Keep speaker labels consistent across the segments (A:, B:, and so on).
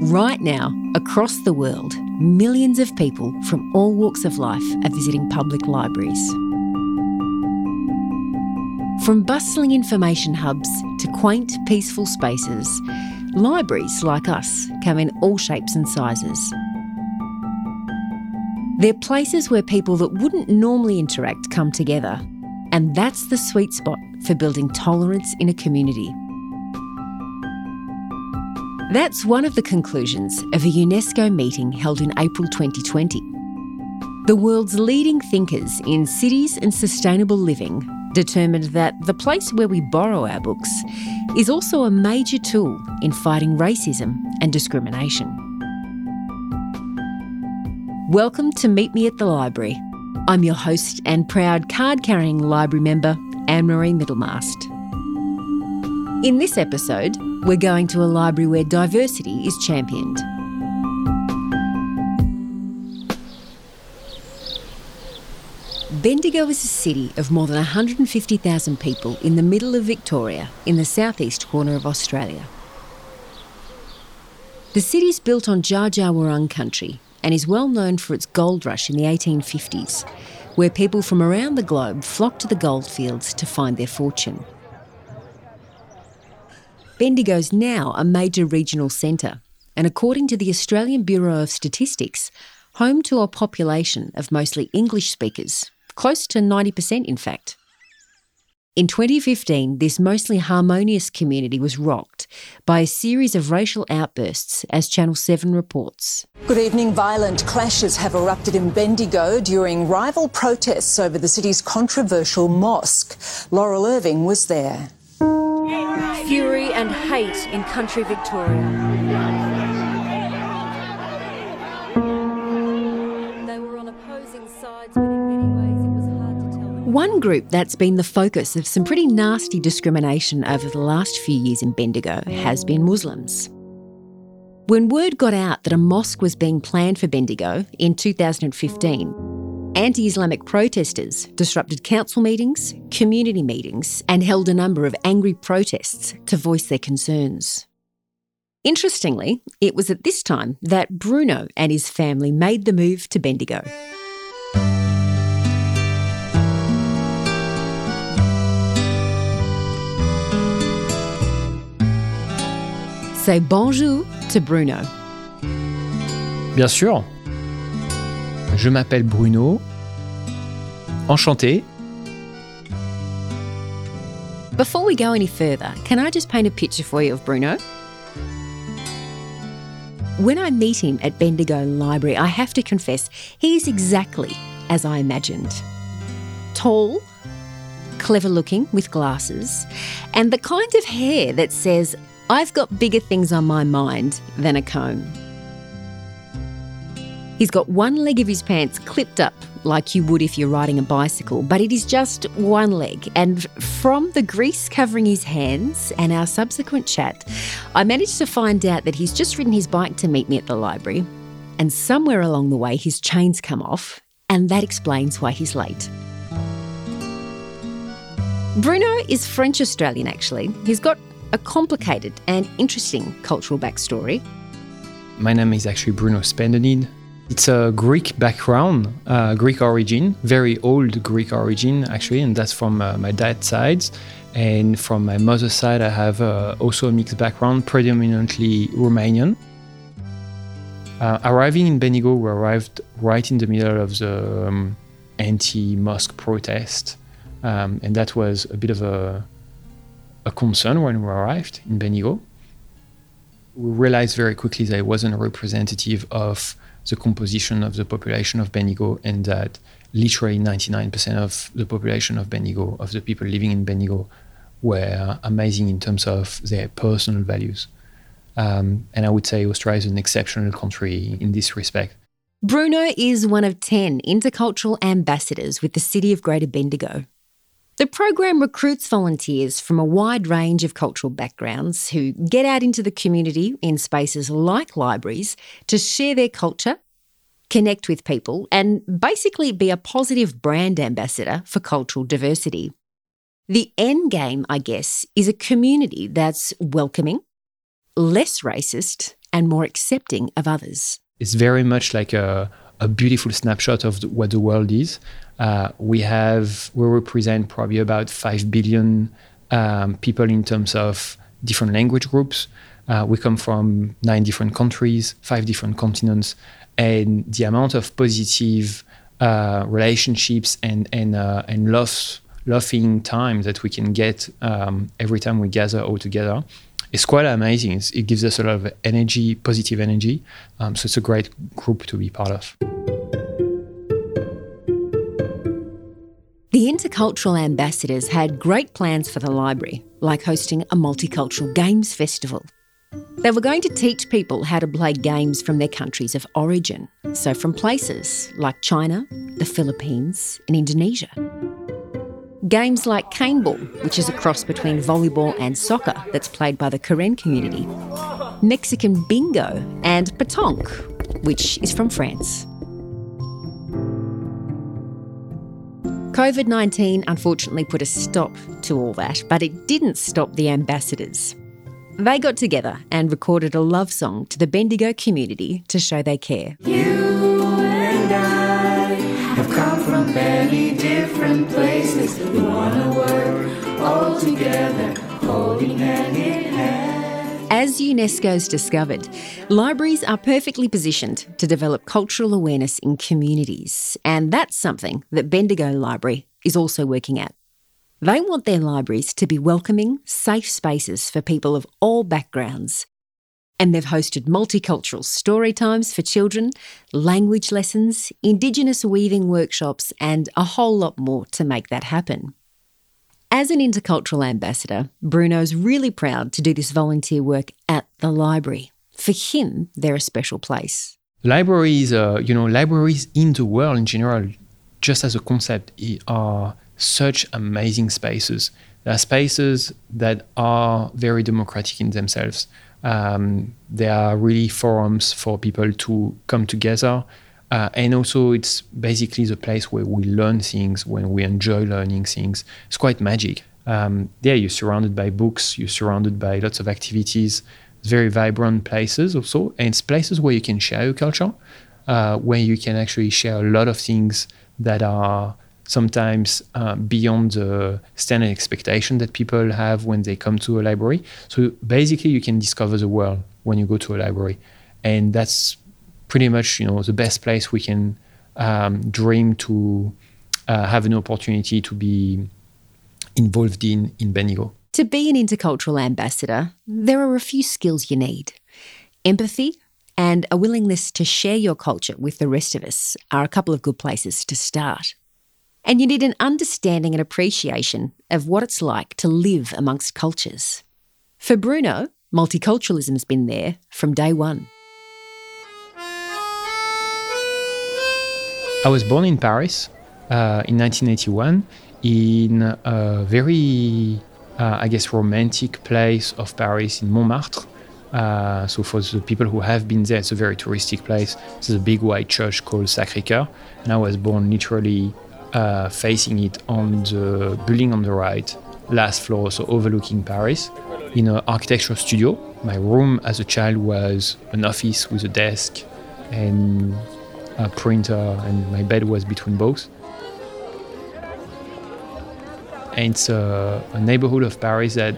A: Right now, across the world, millions of people from all walks of life are visiting public libraries. From bustling information hubs to quaint, peaceful spaces, libraries like us come in all shapes and sizes. They're places where people that wouldn't normally interact come together, and that's the sweet spot for building tolerance in a community. That's one of the conclusions of a UNESCO meeting held in April 2020. The world's leading thinkers in cities and sustainable living determined that the place where we borrow our books is also a major tool in fighting racism and discrimination. Welcome to Meet Me at the Library. I'm your host and proud card carrying library member, Anne Marie Middlemast. In this episode, we're going to a library where diversity is championed. Bendigo is a city of more than 150,000 people in the middle of Victoria, in the southeast corner of Australia. The city is built on Wurrung country and is well known for its gold rush in the 1850s, where people from around the globe flocked to the goldfields to find their fortune. Bendigo is now a major regional centre, and according to the Australian Bureau of Statistics, home to a population of mostly English speakers, close to 90% in fact. In 2015, this mostly harmonious community was rocked by a series of racial outbursts, as Channel 7 reports.
B: Good evening. Violent clashes have erupted in Bendigo during rival protests over the city's controversial mosque. Laurel Irving was there
A: fury and hate in country Victoria. One group that's been the focus of some pretty nasty discrimination over the last few years in Bendigo has been Muslims. When word got out that a mosque was being planned for Bendigo in 2015, Anti Islamic protesters disrupted council meetings, community meetings, and held a number of angry protests to voice their concerns. Interestingly, it was at this time that Bruno and his family made the move to Bendigo. Say bonjour to Bruno.
C: Bien sûr. Je m'appelle Bruno. Enchanté.
A: Before we go any further, can I just paint a picture for you of Bruno? When I meet him at Bendigo Library, I have to confess he's exactly as I imagined. Tall, clever looking with glasses, and the kind of hair that says, I've got bigger things on my mind than a comb. He's got one leg of his pants clipped up like you would if you're riding a bicycle, but it is just one leg. And from the grease covering his hands and our subsequent chat, I managed to find out that he's just ridden his bike to meet me at the library. And somewhere along the way, his chains come off, and that explains why he's late. Bruno is French Australian, actually. He's got a complicated and interesting cultural backstory.
C: My name is actually Bruno Spendenid. It's a Greek background, uh, Greek origin, very old Greek origin actually, and that's from uh, my dad's side. And from my mother's side, I have uh, also a mixed background, predominantly Romanian. Uh, arriving in Bendigo, we arrived right in the middle of the um, anti-mosque protest, um, and that was a bit of a, a concern when we arrived in Bendigo. We realized very quickly that it wasn't a representative of the composition of the population of Bendigo and that literally 99% of the population of Bendigo, of the people living in Bendigo, were amazing in terms of their personal values. Um, and I would say Australia is an exceptional country in this respect.
A: Bruno is one of 10 intercultural ambassadors with the City of Greater Bendigo. The program recruits volunteers from a wide range of cultural backgrounds who get out into the community in spaces like libraries to share their culture, connect with people, and basically be a positive brand ambassador for cultural diversity. The end game, I guess, is a community that's welcoming, less racist, and more accepting of others.
C: It's very much like a, a beautiful snapshot of the, what the world is. Uh, we have we represent probably about five billion um, people in terms of different language groups. Uh, we come from nine different countries, five different continents, and the amount of positive uh, relationships and and uh, and love laughing time that we can get um, every time we gather all together is quite amazing. It's, it gives us a lot of energy, positive energy. Um, so it's a great group to be part of.
A: The Intercultural Ambassadors had great plans for the library, like hosting a multicultural games festival. They were going to teach people how to play games from their countries of origin, so from places like China, the Philippines, and Indonesia. Games like cane ball, which is a cross between volleyball and soccer that's played by the Karen community, Mexican bingo, and petanque, which is from France. COVID 19 unfortunately put a stop to all that, but it didn't stop the ambassadors. They got together and recorded a love song to the Bendigo community to show they care. You many different places. We want to work all together, holding hand in hand. As UNESCO's discovered, libraries are perfectly positioned to develop cultural awareness in communities, and that's something that Bendigo Library is also working at. They want their libraries to be welcoming, safe spaces for people of all backgrounds. And they've hosted multicultural story times for children, language lessons, Indigenous weaving workshops, and a whole lot more to make that happen. As an intercultural ambassador, Bruno's really proud to do this volunteer work at the library. For him, they're a special place.
C: Libraries, uh, you know, libraries in the world in general, just as a concept, are such amazing spaces. They are spaces that are very democratic in themselves. Um, they are really forums for people to come together. Uh, and also, it's basically the place where we learn things, when we enjoy learning things. It's quite magic. Um, yeah, you're surrounded by books, you're surrounded by lots of activities. Very vibrant places also. And it's places where you can share your culture, uh, where you can actually share a lot of things that are sometimes uh, beyond the standard expectation that people have when they come to a library. So basically, you can discover the world when you go to a library, and that's pretty much you know the best place we can um, dream to uh, have an opportunity to be involved in in Bendigo.
A: To be an intercultural ambassador, there are a few skills you need. Empathy and a willingness to share your culture with the rest of us are a couple of good places to start. And you need an understanding and appreciation of what it's like to live amongst cultures. For Bruno, multiculturalism's been there from day one.
C: I was born in Paris uh, in 1981 in a very, uh, I guess, romantic place of Paris in Montmartre. Uh, so for the people who have been there, it's a very touristic place. There's a big white church called Sacré-Cœur, and I was born literally uh, facing it on the building on the right, last floor, so overlooking Paris, in an architectural studio. My room as a child was an office with a desk and a printer, and my bed was between both. And it's a, a neighborhood of Paris that,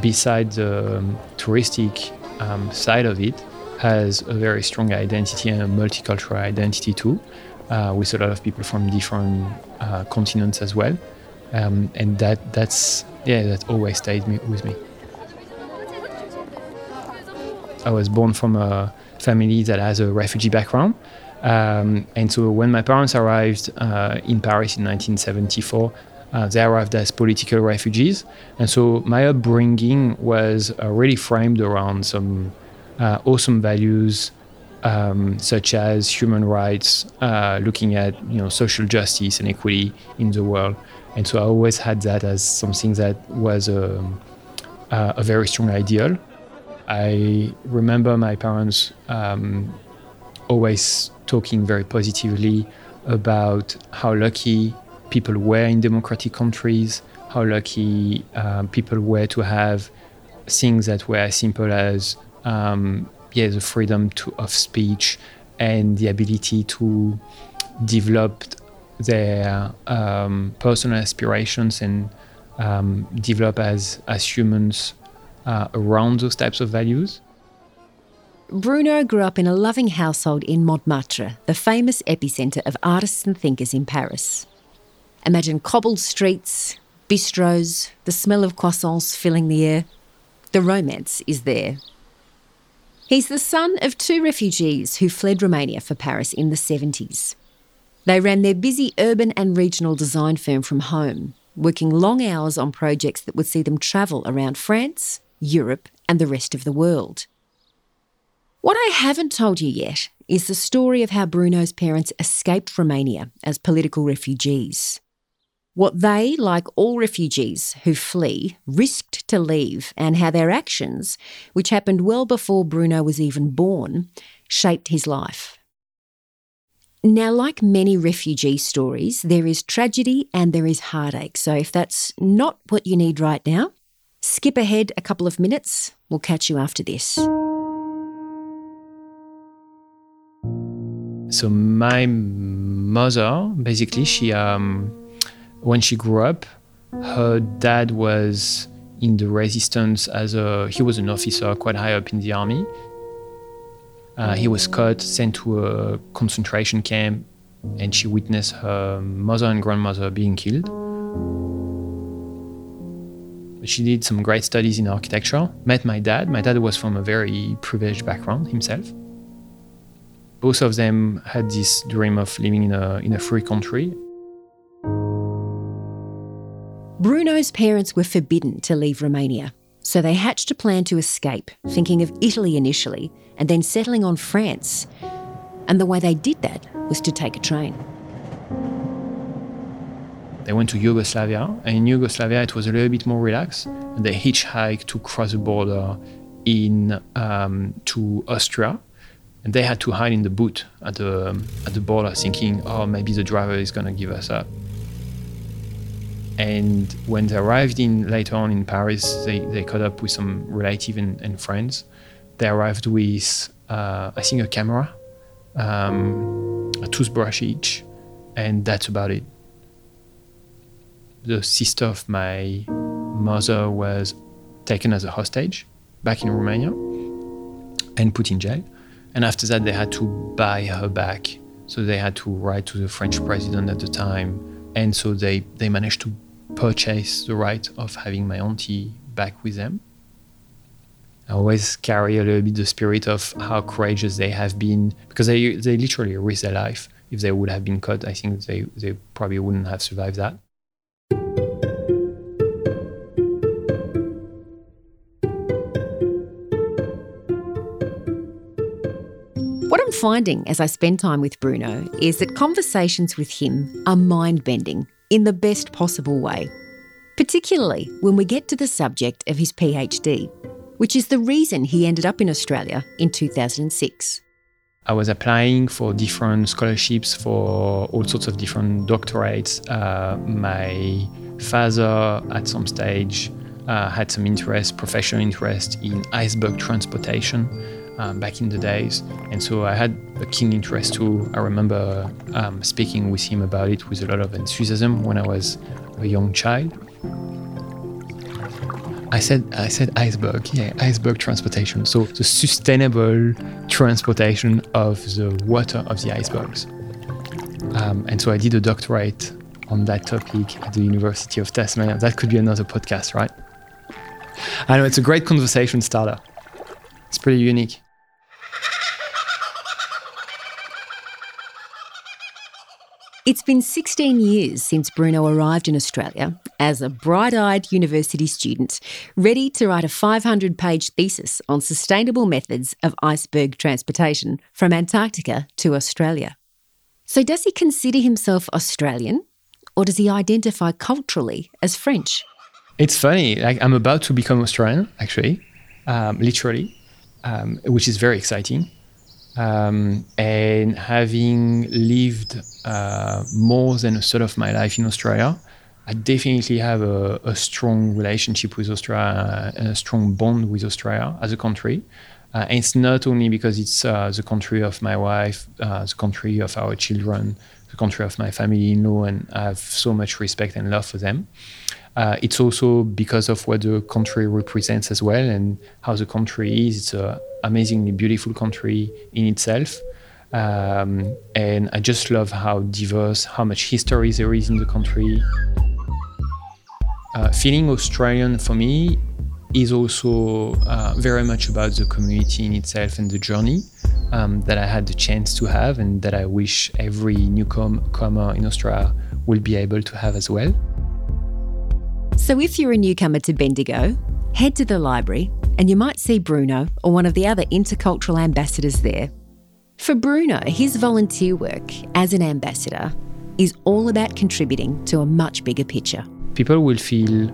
C: besides the um, touristic um, side of it, has a very strong identity and a multicultural identity too uh, with a lot of people from different uh, continents as well. Um, and that that's yeah that always stayed me, with me. I was born from a family that has a refugee background, um, and so when my parents arrived uh, in Paris in 1974, uh, they arrived as political refugees, and so my upbringing was uh, really framed around some uh, awesome values um, such as human rights, uh, looking at you know social justice and equity in the world. And so I always had that as something that was a, a very strong ideal. I remember my parents um, always talking very positively about how lucky people were in democratic countries, how lucky um, people were to have things that were as simple as um, yeah, the freedom to, of speech and the ability to develop their um, personal aspirations and um, develop as, as humans uh, around those types of values.
A: Bruno grew up in a loving household in Montmartre, the famous epicentre of artists and thinkers in Paris. Imagine cobbled streets, bistros, the smell of croissants filling the air. The romance is there. He's the son of two refugees who fled Romania for Paris in the 70s. They ran their busy urban and regional design firm from home, working long hours on projects that would see them travel around France, Europe, and the rest of the world. What I haven't told you yet is the story of how Bruno's parents escaped Romania as political refugees. What they, like all refugees who flee, risked to leave, and how their actions, which happened well before Bruno was even born, shaped his life. Now, like many refugee stories, there is tragedy and there is heartache. So, if that's not what you need right now, skip ahead a couple of minutes. We'll catch you after this.
C: So my mother, basically, she um, when she grew up, her dad was in the resistance as a he was an officer quite high up in the army. Uh, he was caught, sent to a concentration camp, and she witnessed her mother and grandmother being killed. She did some great studies in architecture, met my dad. My dad was from a very privileged background himself both of them had this dream of living in a, in a free country.
A: Bruno's parents were forbidden to leave Romania, so they hatched a plan to escape, thinking of Italy initially and then settling on France. And the way they did that was to take a train.
C: They went to Yugoslavia, and in Yugoslavia it was a little bit more relaxed. And they hitchhiked to cross the border in um, to Austria, and they had to hide in the boot at the at the border, thinking, "Oh, maybe the driver is gonna give us up." And when they arrived in later on in Paris, they, they caught up with some relative and, and friends. They arrived with, uh, I think, a camera, um, a toothbrush each, and that's about it. The sister of my mother was taken as a hostage back in Romania and put in jail. And after that, they had to buy her back. So they had to write to the French president at the time. And so they, they managed to purchase the right of having my auntie back with them. I always carry a little bit the spirit of how courageous they have been because they, they literally risked their life. If they would have been caught, I think they, they probably wouldn't have survived that.
A: What I'm finding as I spend time with Bruno is that conversations with him are mind bending in the best possible way, particularly when we get to the subject of his PhD, which is the reason he ended up in Australia in 2006.
C: I was applying for different scholarships for all sorts of different doctorates. Uh, my father, at some stage, uh, had some interest, professional interest in iceberg transportation um, back in the days. And so I had a keen interest too. I remember um, speaking with him about it with a lot of enthusiasm when I was a young child. I said, I said iceberg, yeah, iceberg transportation. So the sustainable transportation of the water of the icebergs. Um, and so I did a doctorate on that topic at the University of Tasmania. That could be another podcast, right? I know it's a great conversation starter. It's pretty unique.
A: It's been 16 years since Bruno arrived in Australia as a bright eyed university student, ready to write a 500 page thesis on sustainable methods of iceberg transportation from Antarctica to Australia. So, does he consider himself Australian or does he identify culturally as French?
C: It's funny, like I'm about to become Australian, actually, um, literally, um, which is very exciting. Um, and having lived uh, more than a third of my life in Australia, I definitely have a, a strong relationship with Australia and a strong bond with Australia as a country. Uh, and it's not only because it's uh, the country of my wife, uh, the country of our children, the country of my family-in-law, and I have so much respect and love for them. Uh, it's also because of what the country represents as well and how the country is. It's an amazingly beautiful country in itself. Um, and I just love how diverse, how much history there is in the country. Uh, feeling Australian for me is also uh, very much about the community in itself and the journey um, that I had the chance to have, and that I wish every newcomer in Australia will be able to have as well.
A: So, if you're a newcomer to Bendigo, head to the library and you might see Bruno or one of the other intercultural ambassadors there. For Bruno, his volunteer work as an ambassador is all about contributing to a much bigger picture.
C: People will feel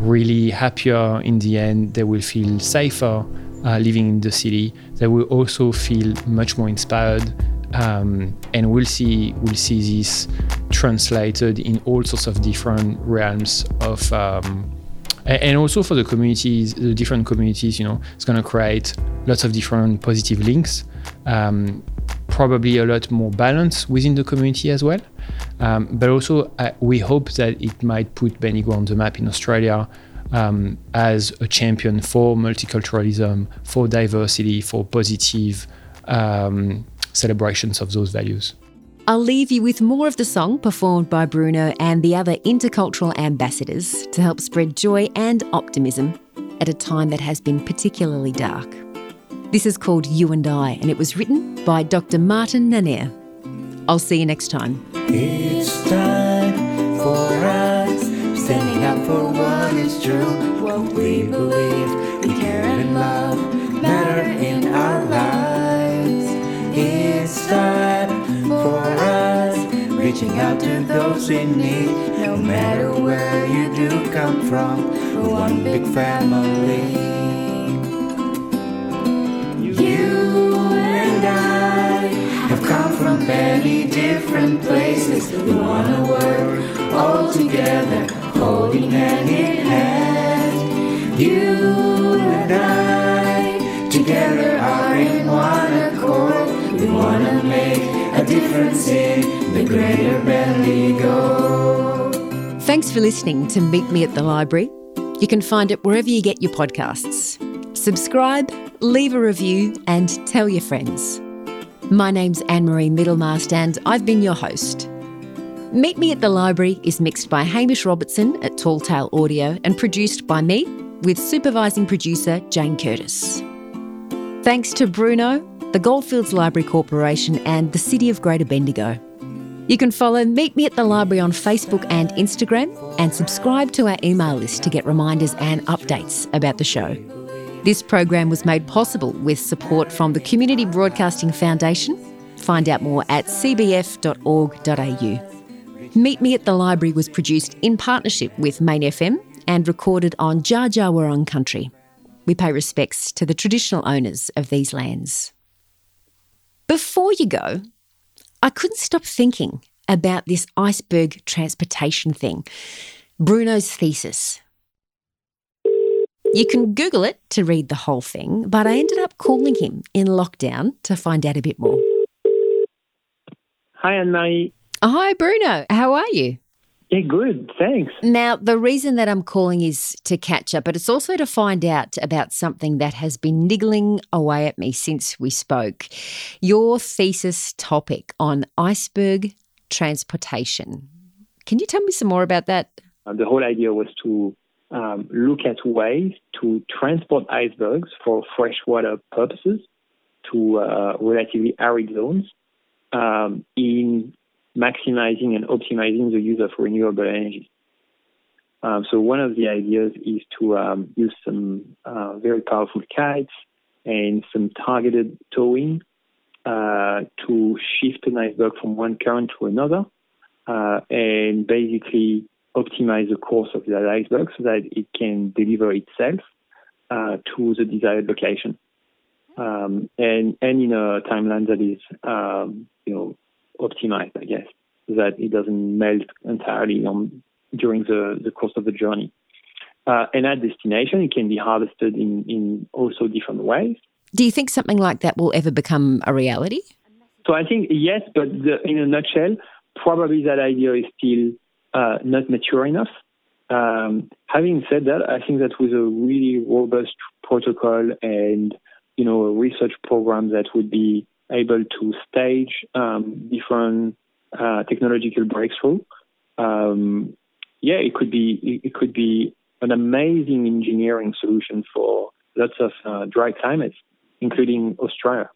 C: really happier in the end, they will feel safer uh, living in the city, they will also feel much more inspired. Um, and we'll see we'll see this translated in all sorts of different realms of um, and also for the communities the different communities you know it's going to create lots of different positive links um, probably a lot more balance within the community as well um, but also, uh, we hope that it might put Bendigo on the map in Australia um, as a champion for multiculturalism, for diversity, for positive um, celebrations of those values.
A: I'll leave you with more of the song performed by Bruno and the other intercultural ambassadors to help spread joy and optimism at a time that has been particularly dark. This is called You and I, and it was written by Dr. Martin Nanner. I'll see you next time.
D: It's time for us standing up for what is true, what we believe, we care and love matter in our lives. Reaching out to those in need, no matter where you do come from, we're one big family. You and I have come from many different places. We wanna work all together, holding hand in hand. You and I together are in one accord. We wanna make a difference in greater Bendigo.
A: Thanks for listening to Meet Me at the Library. You can find it wherever you get your podcasts. Subscribe, leave a review, and tell your friends. My name's Anne Marie Middlemast, and I've been your host. Meet Me at the Library is mixed by Hamish Robertson at Tall Tale Audio and produced by me with supervising producer Jane Curtis. Thanks to Bruno, the Goldfields Library Corporation, and the City of Greater Bendigo. You can follow Meet Me at the Library on Facebook and Instagram and subscribe to our email list to get reminders and updates about the show. This program was made possible with support from the Community Broadcasting Foundation. Find out more at cbf.org.au. Meet Me at the Library was produced in partnership with Main FM and recorded on Dja country. We pay respects to the traditional owners of these lands. Before you go, I couldn't stop thinking about this iceberg transportation thing. Bruno's thesis, you can Google it to read the whole thing, but I ended up calling him in lockdown to find out a bit more.
E: Hi, Anne Marie.
A: Oh, hi, Bruno. How are you?
E: Yeah, good. Thanks.
A: Now, the reason that I'm calling is to catch up, but it's also to find out about something that has been niggling away at me since we spoke. Your thesis topic on iceberg transportation. Can you tell me some more about that?
E: Uh, the whole idea was to um, look at ways to transport icebergs for freshwater purposes to uh, relatively arid zones um, in maximizing and optimizing the use of renewable energy. Um, so one of the ideas is to um, use some uh, very powerful kites and some targeted towing uh, to shift an iceberg from one current to another, uh, and basically optimize the course of that iceberg so that it can deliver itself uh, to the desired location. Um, and, and in a timeline that is, um, you know, optimized, I guess, that it doesn't melt entirely on, during the, the course of the journey. Uh, and at destination, it can be harvested in, in also different ways.
A: Do you think something like that will ever become a reality?
C: So I think yes, but the, in a nutshell, probably that idea is still uh, not mature enough. Um, having said that, I think that with a really robust protocol and you know a research program that would be able to stage um, different uh, technological breakthrough, um, yeah, it could be it could be an amazing engineering solution for lots of uh, dry climates, including Australia.